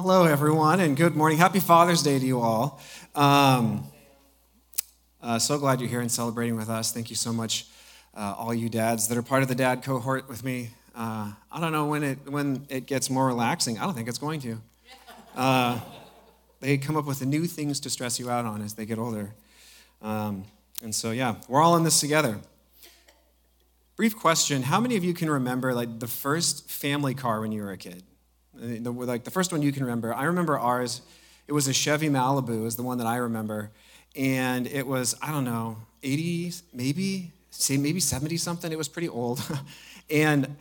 Hello, everyone, and good morning. Happy Father's Day to you all. Um, uh, so glad you're here and celebrating with us. Thank you so much, uh, all you dads that are part of the dad cohort with me. Uh, I don't know when it when it gets more relaxing. I don't think it's going to. Uh, they come up with new things to stress you out on as they get older. Um, and so, yeah, we're all in this together. Brief question: How many of you can remember like the first family car when you were a kid? The, like the first one you can remember. I remember ours. It was a Chevy Malibu. Is the one that I remember, and it was I don't know 80 maybe say maybe 70 something. It was pretty old, and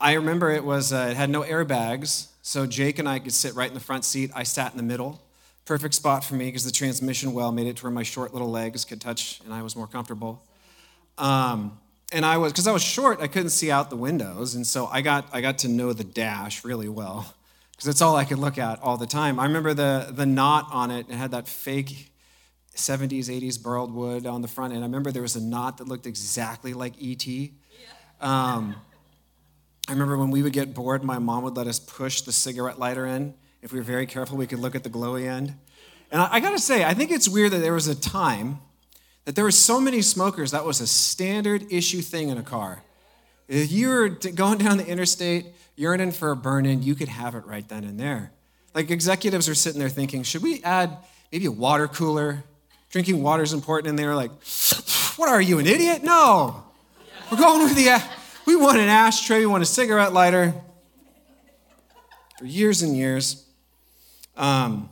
I remember it was uh, it had no airbags, so Jake and I could sit right in the front seat. I sat in the middle. Perfect spot for me because the transmission well made it to where my short little legs could touch, and I was more comfortable. Um, and I was because I was short, I couldn't see out the windows, and so I got I got to know the dash really well because that's all I could look at all the time. I remember the, the knot on it, it had that fake 70s, 80s burled wood on the front end. I remember there was a knot that looked exactly like E.T. Yeah. Um, I remember when we would get bored, my mom would let us push the cigarette lighter in. If we were very careful, we could look at the glowy end. And I, I gotta say, I think it's weird that there was a time that there were so many smokers, that was a standard issue thing in a car. If you were going down the interstate, yearning for a burn in, you could have it right then and there. Like executives are sitting there thinking, should we add maybe a water cooler? Drinking water is important. And they're like, what are you, an idiot? No. We're going with the, we want an ashtray, we want a cigarette lighter. For years and years. Um,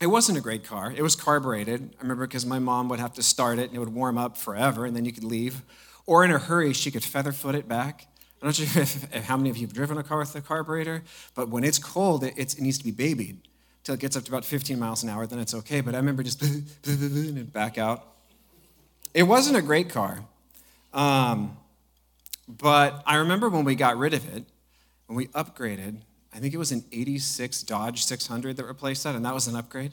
it wasn't a great car. It was carbureted. I remember because my mom would have to start it and it would warm up forever and then you could leave. Or in a hurry, she could feather foot it back. I'm not sure if, if, how many of you have driven a car with a carburetor, but when it's cold, it, it needs to be babied until it gets up to about 15 miles an hour. Then it's okay. But I remember just and back out. It wasn't a great car, um, but I remember when we got rid of it, when we upgraded. I think it was an '86 Dodge 600 that replaced that, and that was an upgrade.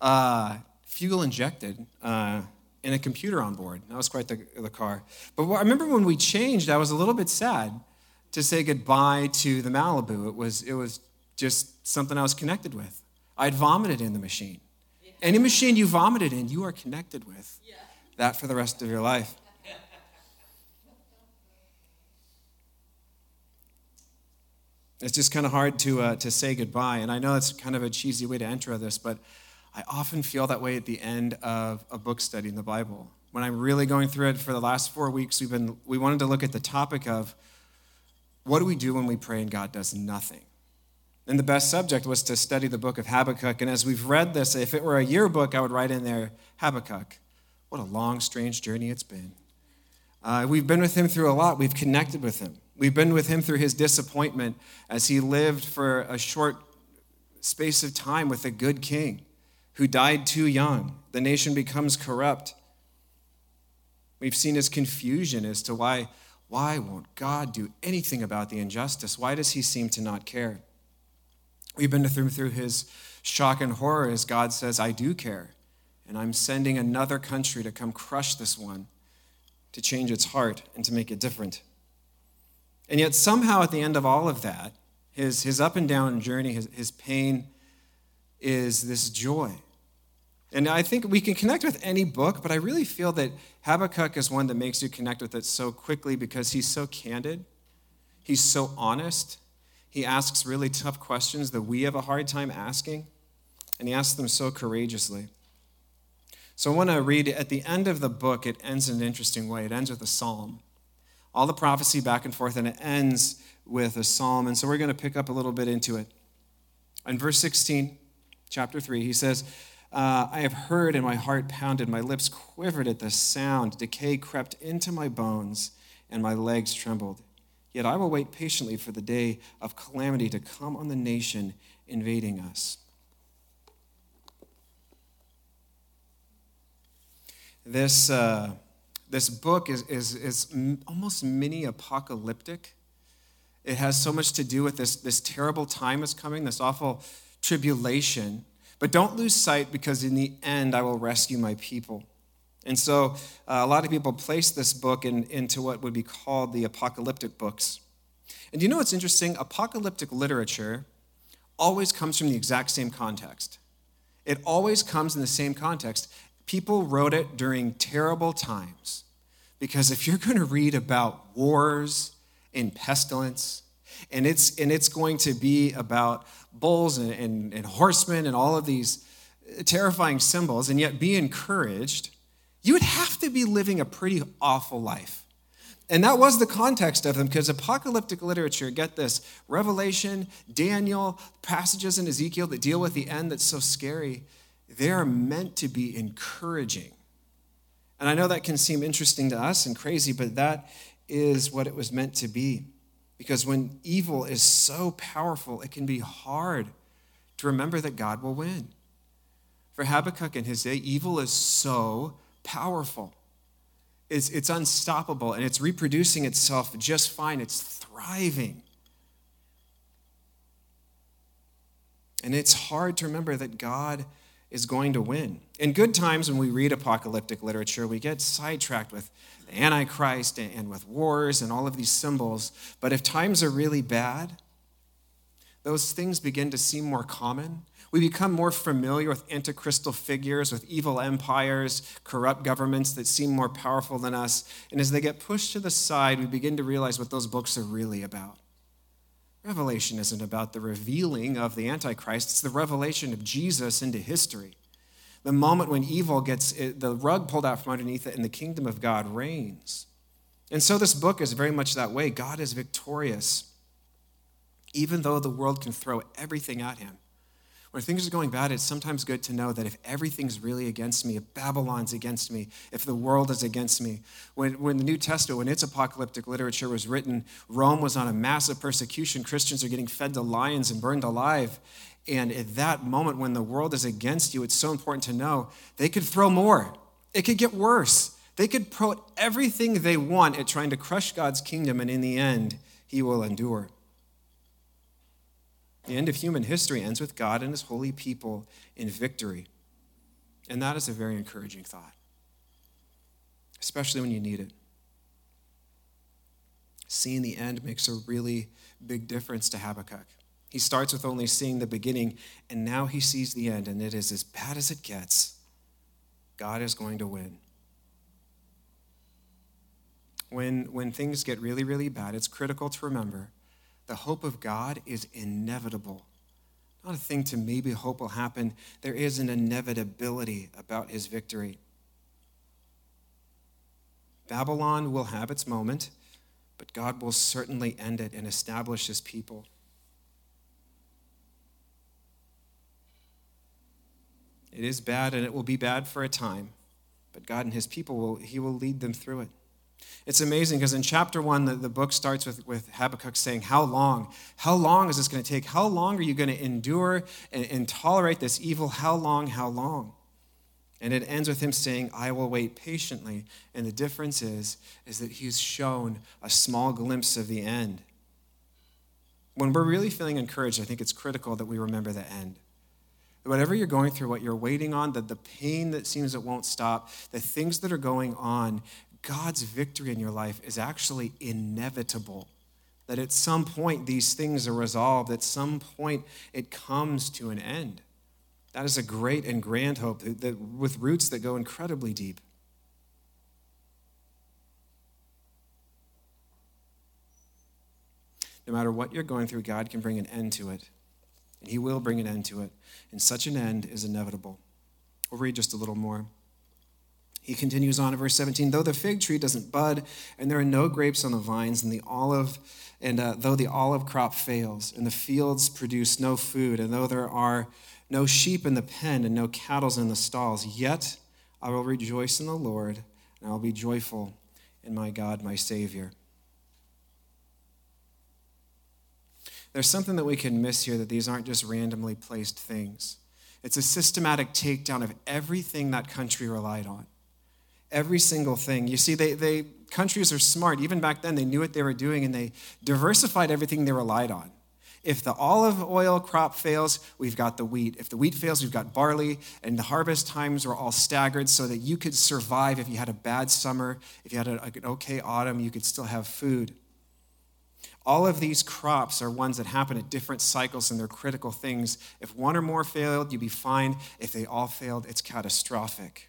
Uh, fuel injected. Uh, and a computer on board. That was quite the, the car. But I remember when we changed, I was a little bit sad to say goodbye to the Malibu. It was, it was just something I was connected with. I'd vomited in the machine. Yeah. Any machine you vomited in, you are connected with yeah. that for the rest of your life. it's just kind of hard to, uh, to say goodbye. And I know it's kind of a cheesy way to enter this, but I often feel that way at the end of a book study in the Bible. When I'm really going through it for the last four weeks, we've been, we wanted to look at the topic of what do we do when we pray and God does nothing? And the best subject was to study the book of Habakkuk. And as we've read this, if it were a yearbook, I would write in there Habakkuk. What a long, strange journey it's been. Uh, we've been with him through a lot. We've connected with him. We've been with him through his disappointment as he lived for a short space of time with a good king who died too young. The nation becomes corrupt. We've seen his confusion as to why, why won't God do anything about the injustice? Why does he seem to not care? We've been through, through his shock and horror as God says, I do care, and I'm sending another country to come crush this one, to change its heart and to make it different. And yet, somehow, at the end of all of that, his, his up and down journey, his, his pain, is this joy. And I think we can connect with any book, but I really feel that Habakkuk is one that makes you connect with it so quickly because he's so candid, he's so honest, he asks really tough questions that we have a hard time asking, and he asks them so courageously. So I want to read at the end of the book, it ends in an interesting way. It ends with a psalm. All the prophecy back and forth, and it ends with a psalm. And so we're going to pick up a little bit into it. In verse 16, chapter 3, he says, uh, I have heard, and my heart pounded, my lips quivered at the sound. Decay crept into my bones, and my legs trembled. Yet I will wait patiently for the day of calamity to come on the nation invading us. This, uh, this book is, is, is almost mini apocalyptic. It has so much to do with this, this terrible time is coming, this awful tribulation. But don't lose sight because in the end, I will rescue my people. And so uh, a lot of people place this book in, into what would be called the apocalyptic books. And you know what's interesting? Apocalyptic literature always comes from the exact same context. It always comes in the same context. People wrote it during terrible times. Because if you're going to read about wars and pestilence, and it's, and it's going to be about bulls and, and, and horsemen and all of these terrifying symbols, and yet be encouraged, you would have to be living a pretty awful life. And that was the context of them because apocalyptic literature, get this, Revelation, Daniel, passages in Ezekiel that deal with the end that's so scary, they are meant to be encouraging. And I know that can seem interesting to us and crazy, but that is what it was meant to be. Because when evil is so powerful, it can be hard to remember that God will win. For Habakkuk in his day, evil is so powerful. It's, it's unstoppable and it's reproducing itself just fine. It's thriving. And it's hard to remember that God is going to win. In good times, when we read apocalyptic literature, we get sidetracked with Antichrist and with wars and all of these symbols. But if times are really bad, those things begin to seem more common. We become more familiar with antichristal figures, with evil empires, corrupt governments that seem more powerful than us. And as they get pushed to the side, we begin to realize what those books are really about. Revelation isn't about the revealing of the Antichrist, it's the revelation of Jesus into history. The moment when evil gets the rug pulled out from underneath it and the kingdom of God reigns. And so this book is very much that way. God is victorious, even though the world can throw everything at him. When things are going bad, it's sometimes good to know that if everything's really against me, if Babylon's against me, if the world is against me, when, when the New Testament, when its apocalyptic literature was written, Rome was on a massive persecution. Christians are getting fed to lions and burned alive. And at that moment, when the world is against you, it's so important to know they could throw more, it could get worse. They could put everything they want at trying to crush God's kingdom, and in the end, he will endure. The end of human history ends with God and his holy people in victory. And that is a very encouraging thought, especially when you need it. Seeing the end makes a really big difference to Habakkuk. He starts with only seeing the beginning, and now he sees the end, and it is as bad as it gets. God is going to win. When, when things get really, really bad, it's critical to remember the hope of God is inevitable. Not a thing to maybe hope will happen. There is an inevitability about his victory. Babylon will have its moment, but God will certainly end it and establish his people. It is bad and it will be bad for a time, but God and his people will he will lead them through it. It's amazing because in chapter one, the, the book starts with, with Habakkuk saying, How long? How long is this going to take? How long are you going to endure and, and tolerate this evil? How long? How long? And it ends with him saying, I will wait patiently. And the difference is, is that he's shown a small glimpse of the end. When we're really feeling encouraged, I think it's critical that we remember the end. Whatever you're going through, what you're waiting on, the, the pain that seems it won't stop, the things that are going on, God's victory in your life is actually inevitable. That at some point these things are resolved, at some point it comes to an end. That is a great and grand hope that, with roots that go incredibly deep. No matter what you're going through, God can bring an end to it. And He will bring an end to it. And such an end is inevitable. We'll read just a little more. He continues on in verse 17, though the fig tree doesn't bud and there are no grapes on the vines and the olive and uh, though the olive crop fails and the fields produce no food and though there are no sheep in the pen and no cattle in the stalls, yet I will rejoice in the Lord and I will be joyful in my God, my Savior. There's something that we can miss here that these aren't just randomly placed things. It's a systematic takedown of everything that country relied on every single thing. You see, they, they countries are smart. Even back then, they knew what they were doing and they diversified everything they relied on. If the olive oil crop fails, we've got the wheat. If the wheat fails, we've got barley. And the harvest times were all staggered so that you could survive if you had a bad summer, if you had an okay autumn, you could still have food. All of these crops are ones that happen at different cycles and they're critical things. If one or more failed, you'd be fine. If they all failed, it's catastrophic.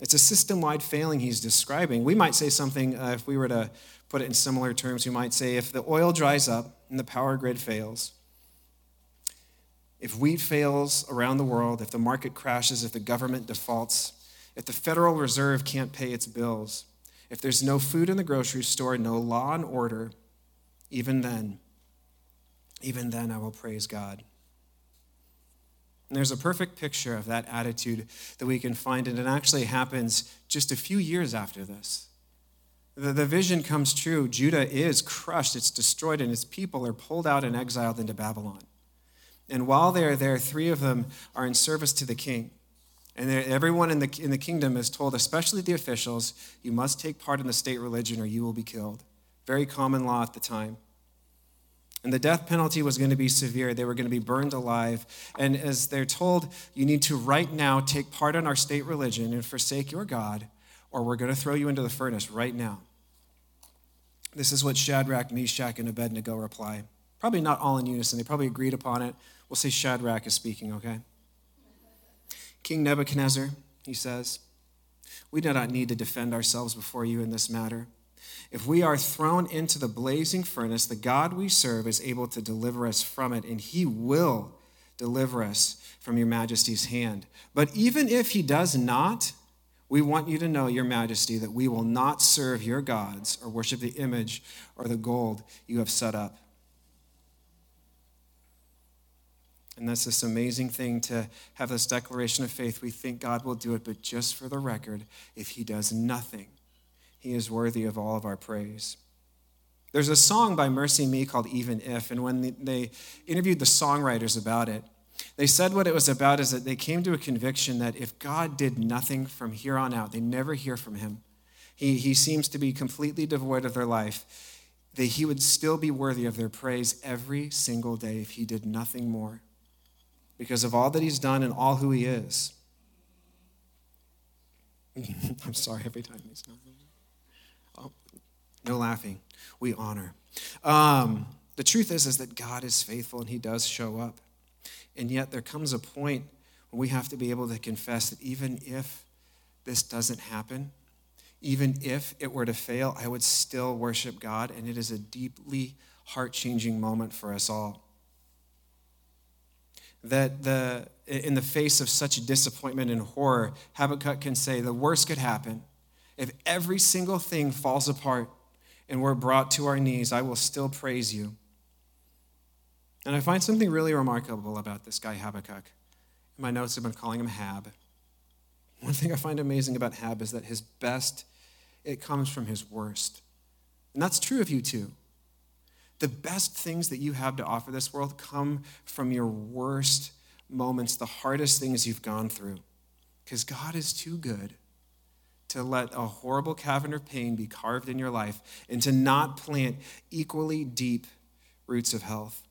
It's a system wide failing he's describing. We might say something, uh, if we were to put it in similar terms, we might say if the oil dries up and the power grid fails, if wheat fails around the world, if the market crashes, if the government defaults, if the Federal Reserve can't pay its bills, if there's no food in the grocery store, no law and order, even then, even then I will praise God. And there's a perfect picture of that attitude that we can find, and it actually happens just a few years after this. The, the vision comes true. Judah is crushed, it's destroyed, and its people are pulled out and exiled into Babylon. And while they are there, three of them are in service to the king. And everyone in the, in the kingdom is told, especially the officials, you must take part in the state religion or you will be killed. Very common law at the time. And the death penalty was going to be severe. They were going to be burned alive. And as they're told, you need to right now take part in our state religion and forsake your God, or we're going to throw you into the furnace right now. This is what Shadrach, Meshach, and Abednego reply. Probably not all in unison. They probably agreed upon it. We'll say Shadrach is speaking, okay? King Nebuchadnezzar, he says, we do not need to defend ourselves before you in this matter. If we are thrown into the blazing furnace, the God we serve is able to deliver us from it, and he will deliver us from your majesty's hand. But even if he does not, we want you to know, your majesty, that we will not serve your gods or worship the image or the gold you have set up. And that's this amazing thing to have this declaration of faith. We think God will do it, but just for the record, if He does nothing, He is worthy of all of our praise. There's a song by MercyMe called Even If, and when they interviewed the songwriters about it, they said what it was about is that they came to a conviction that if God did nothing from here on out, they never hear from Him. He, he seems to be completely devoid of their life, that He would still be worthy of their praise every single day if He did nothing more because of all that he's done and all who he is. I'm sorry every time he's not. No laughing. We honor. Um, the truth is, is that God is faithful and he does show up. And yet there comes a point when we have to be able to confess that even if this doesn't happen, even if it were to fail, I would still worship God. And it is a deeply heart changing moment for us all that the, in the face of such disappointment and horror, Habakkuk can say, The worst could happen. If every single thing falls apart and we're brought to our knees, I will still praise you. And I find something really remarkable about this guy, Habakkuk. In my notes, I've been calling him Hab. One thing I find amazing about Hab is that his best, it comes from his worst. And that's true of you too. The best things that you have to offer this world come from your worst moments, the hardest things you've gone through. Because God is too good to let a horrible cavern of pain be carved in your life and to not plant equally deep roots of health.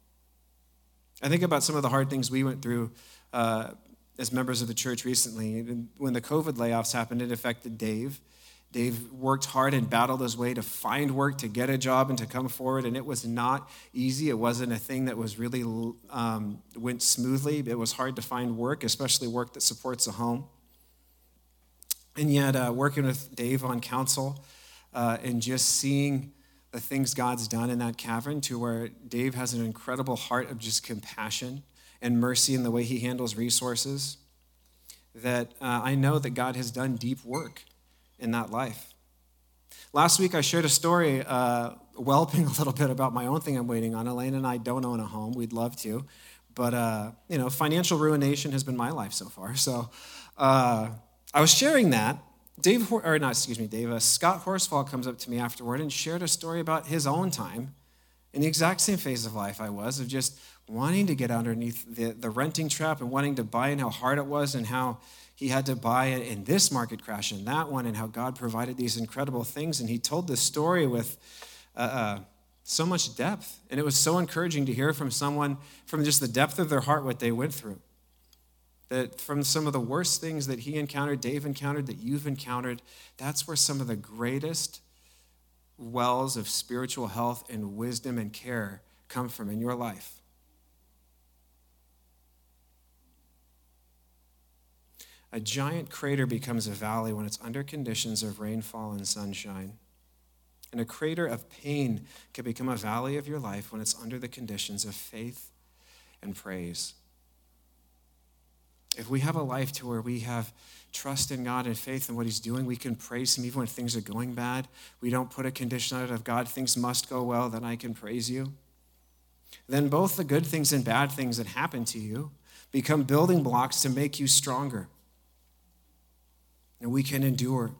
I think about some of the hard things we went through uh, as members of the church recently. When the COVID layoffs happened, it affected Dave. Dave worked hard and battled his way to find work, to get a job, and to come forward. And it was not easy. It wasn't a thing that was really um, went smoothly. It was hard to find work, especially work that supports a home. And yet, uh, working with Dave on council uh, and just seeing the things God's done in that cavern, to where Dave has an incredible heart of just compassion and mercy in the way he handles resources, that uh, I know that God has done deep work in that life. Last week, I shared a story, uh, whelping a little bit about my own thing I'm waiting on. Elaine and I don't own a home. We'd love to. But, uh, you know, financial ruination has been my life so far. So uh, I was sharing that. Dave, or not, excuse me, Dave, uh, Scott Horsfall comes up to me afterward and shared a story about his own time in the exact same phase of life I was, of just wanting to get underneath the, the renting trap and wanting to buy and how hard it was and how he had to buy it in this market crash and that one, and how God provided these incredible things. And he told this story with uh, uh, so much depth. And it was so encouraging to hear from someone, from just the depth of their heart, what they went through. That from some of the worst things that he encountered, Dave encountered, that you've encountered, that's where some of the greatest wells of spiritual health and wisdom and care come from in your life? A giant crater becomes a valley when it's under conditions of rainfall and sunshine. And a crater of pain can become a valley of your life when it's under the conditions of faith and praise. If we have a life to where we have trust in God and faith in what He's doing, we can praise Him even when things are going bad. We don't put a condition on it of God, things must go well, then I can praise you. Then both the good things and bad things that happen to you become building blocks to make you stronger and we can endure.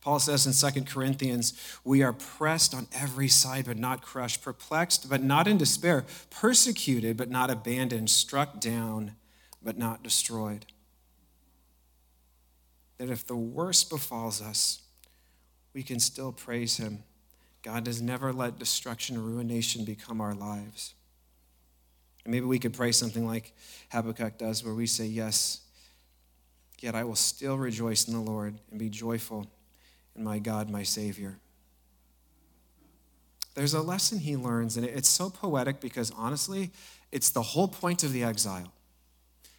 Paul says in 2 Corinthians, we are pressed on every side, but not crushed, perplexed, but not in despair, persecuted, but not abandoned, struck down, but not destroyed. That if the worst befalls us, we can still praise him. God does never let destruction or ruination become our lives. And maybe we could pray something like Habakkuk does, where we say, Yes, Yet I will still rejoice in the Lord and be joyful in my God, my Savior. There's a lesson he learns, and it's so poetic because honestly, it's the whole point of the exile.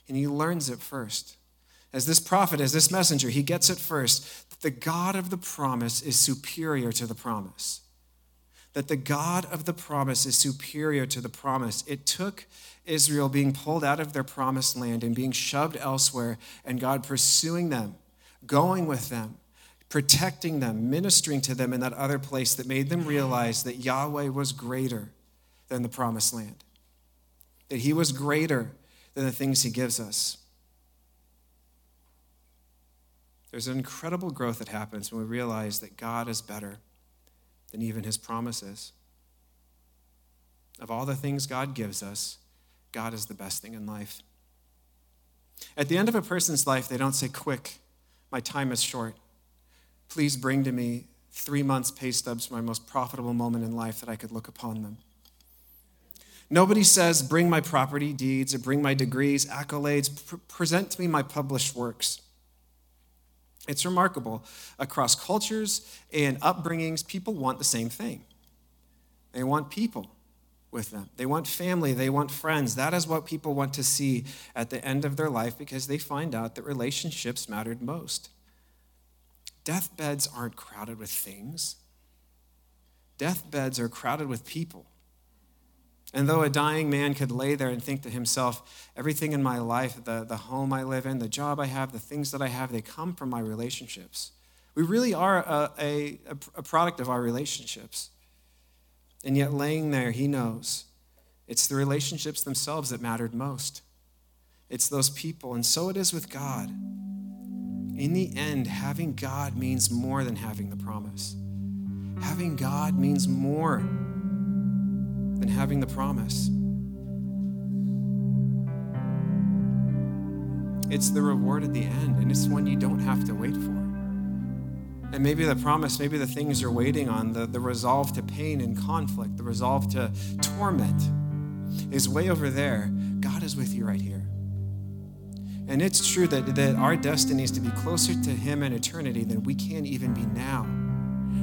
And he learns it first. As this prophet, as this messenger, he gets it first. that The God of the promise is superior to the promise. That the God of the promise is superior to the promise. It took Israel being pulled out of their promised land and being shoved elsewhere, and God pursuing them, going with them, protecting them, ministering to them in that other place that made them realize that Yahweh was greater than the promised land, that He was greater than the things He gives us. There's an incredible growth that happens when we realize that God is better than even His promises. Of all the things God gives us, God is the best thing in life. At the end of a person's life, they don't say, Quick, my time is short. Please bring to me three months' pay stubs for my most profitable moment in life that I could look upon them. Nobody says, Bring my property deeds or bring my degrees, accolades, pr- present to me my published works. It's remarkable. Across cultures and upbringings, people want the same thing. They want people with them. They want family, they want friends. That is what people want to see at the end of their life because they find out that relationships mattered most. Deathbeds aren't crowded with things, deathbeds are crowded with people. And though a dying man could lay there and think to himself, everything in my life, the, the home I live in, the job I have, the things that I have, they come from my relationships. We really are a, a, a product of our relationships. And yet, laying there, he knows it's the relationships themselves that mattered most. It's those people. And so it is with God. In the end, having God means more than having the promise. Having God means more than having the promise. It's the reward at the end, and it's one you don't have to wait for. And maybe the promise, maybe the things you're waiting on, the, the resolve to pain and conflict, the resolve to torment is way over there. God is with you right here. And it's true that, that our destiny is to be closer to Him in eternity than we can even be now.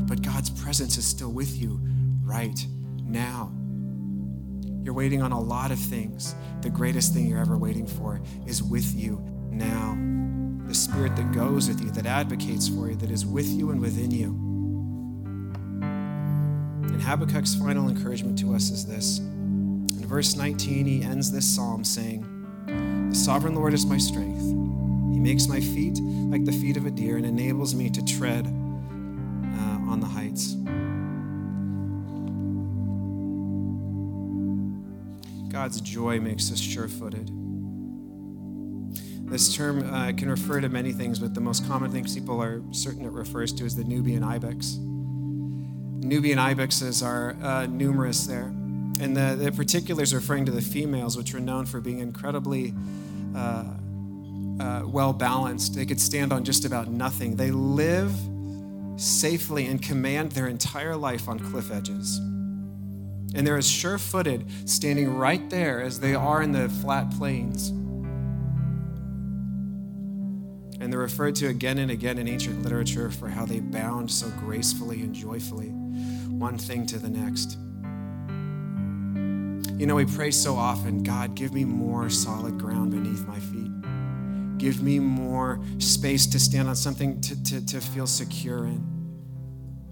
But God's presence is still with you right now. You're waiting on a lot of things. The greatest thing you're ever waiting for is with you now the Spirit that goes with you, that advocates for you, that is with you and within you. And Habakkuk's final encouragement to us is this. In verse 19, he ends this psalm saying, The sovereign Lord is my strength. He makes my feet like the feet of a deer and enables me to tread uh, on the heights. God's joy makes us sure footed. This term uh, can refer to many things, but the most common thing people are certain it refers to is the Nubian ibex. Nubian ibexes are uh, numerous there. And the, the particulars referring to the females, which were known for being incredibly uh, uh, well balanced. They could stand on just about nothing. They live safely and command their entire life on cliff edges. And they're as sure footed standing right there as they are in the flat plains. And they're referred to again and again in ancient literature for how they bound so gracefully and joyfully. one thing to the next. You know, we pray so often God, give me more solid ground beneath my feet. Give me more space to stand on something to, to, to feel secure in.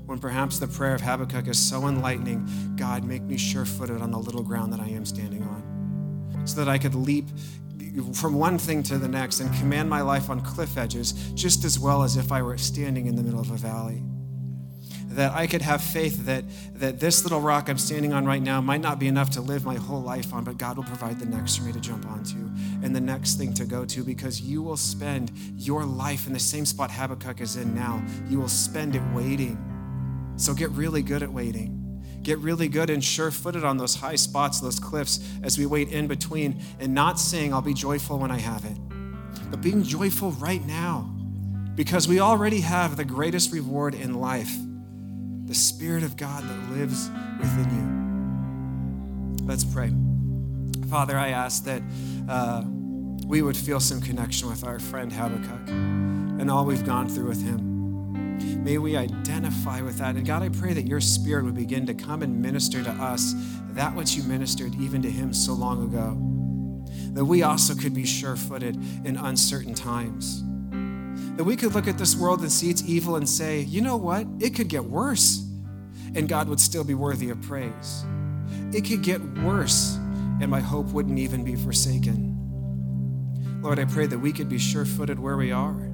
When perhaps the prayer of Habakkuk is so enlightening God, make me sure footed on the little ground that I am standing on, so that I could leap from one thing to the next and command my life on cliff edges just as well as if I were standing in the middle of a valley that I could have faith that, that this little rock I'm standing on right now might not be enough to live my whole life on, but God will provide the next for me to jump onto and the next thing to go to because you will spend your life in the same spot Habakkuk is in now. You will spend it waiting. So get really good at waiting. Get really good and sure footed on those high spots, those cliffs, as we wait in between and not saying, I'll be joyful when I have it, but being joyful right now because we already have the greatest reward in life the Spirit of God that lives within you. Let's pray. Father, I ask that uh, we would feel some connection with our friend Habakkuk and all we've gone through with him. May we identify with that. And God, I pray that your spirit would begin to come and minister to us that which you ministered even to him so long ago. That we also could be sure footed in uncertain times that we could look at this world and see its evil and say, you know what? It could get worse, and God would still be worthy of praise. It could get worse, and my hope wouldn't even be forsaken. Lord, I pray that we could be sure footed where we are.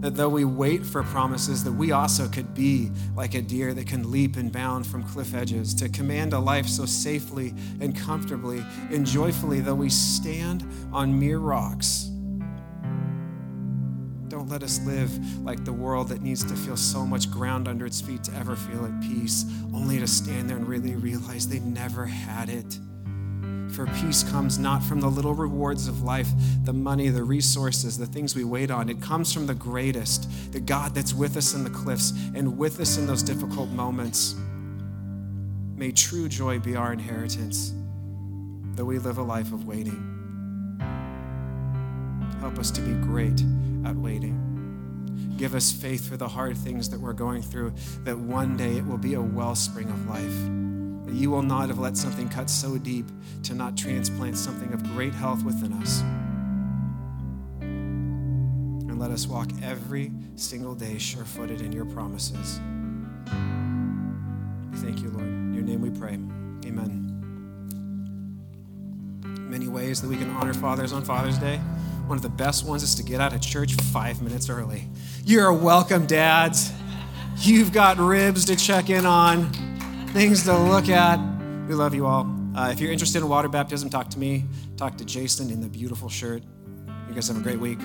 That though we wait for promises, that we also could be like a deer that can leap and bound from cliff edges, to command a life so safely and comfortably and joyfully, though we stand on mere rocks don't let us live like the world that needs to feel so much ground under its feet to ever feel at peace, only to stand there and really realize they never had it. For peace comes not from the little rewards of life, the money, the resources, the things we wait on. It comes from the greatest, the God that's with us in the cliffs and with us in those difficult moments. May true joy be our inheritance, though we live a life of waiting. Help us to be great at waiting. Give us faith for the hard things that we're going through, that one day it will be a wellspring of life. You will not have let something cut so deep to not transplant something of great health within us. And let us walk every single day sure footed in your promises. We thank you, Lord. In your name we pray. Amen. Many ways that we can honor fathers on Father's Day. One of the best ones is to get out of church five minutes early. You're welcome, dads. You've got ribs to check in on, things to look at. We love you all. Uh, if you're interested in water baptism, talk to me. Talk to Jason in the beautiful shirt. You guys have a great week.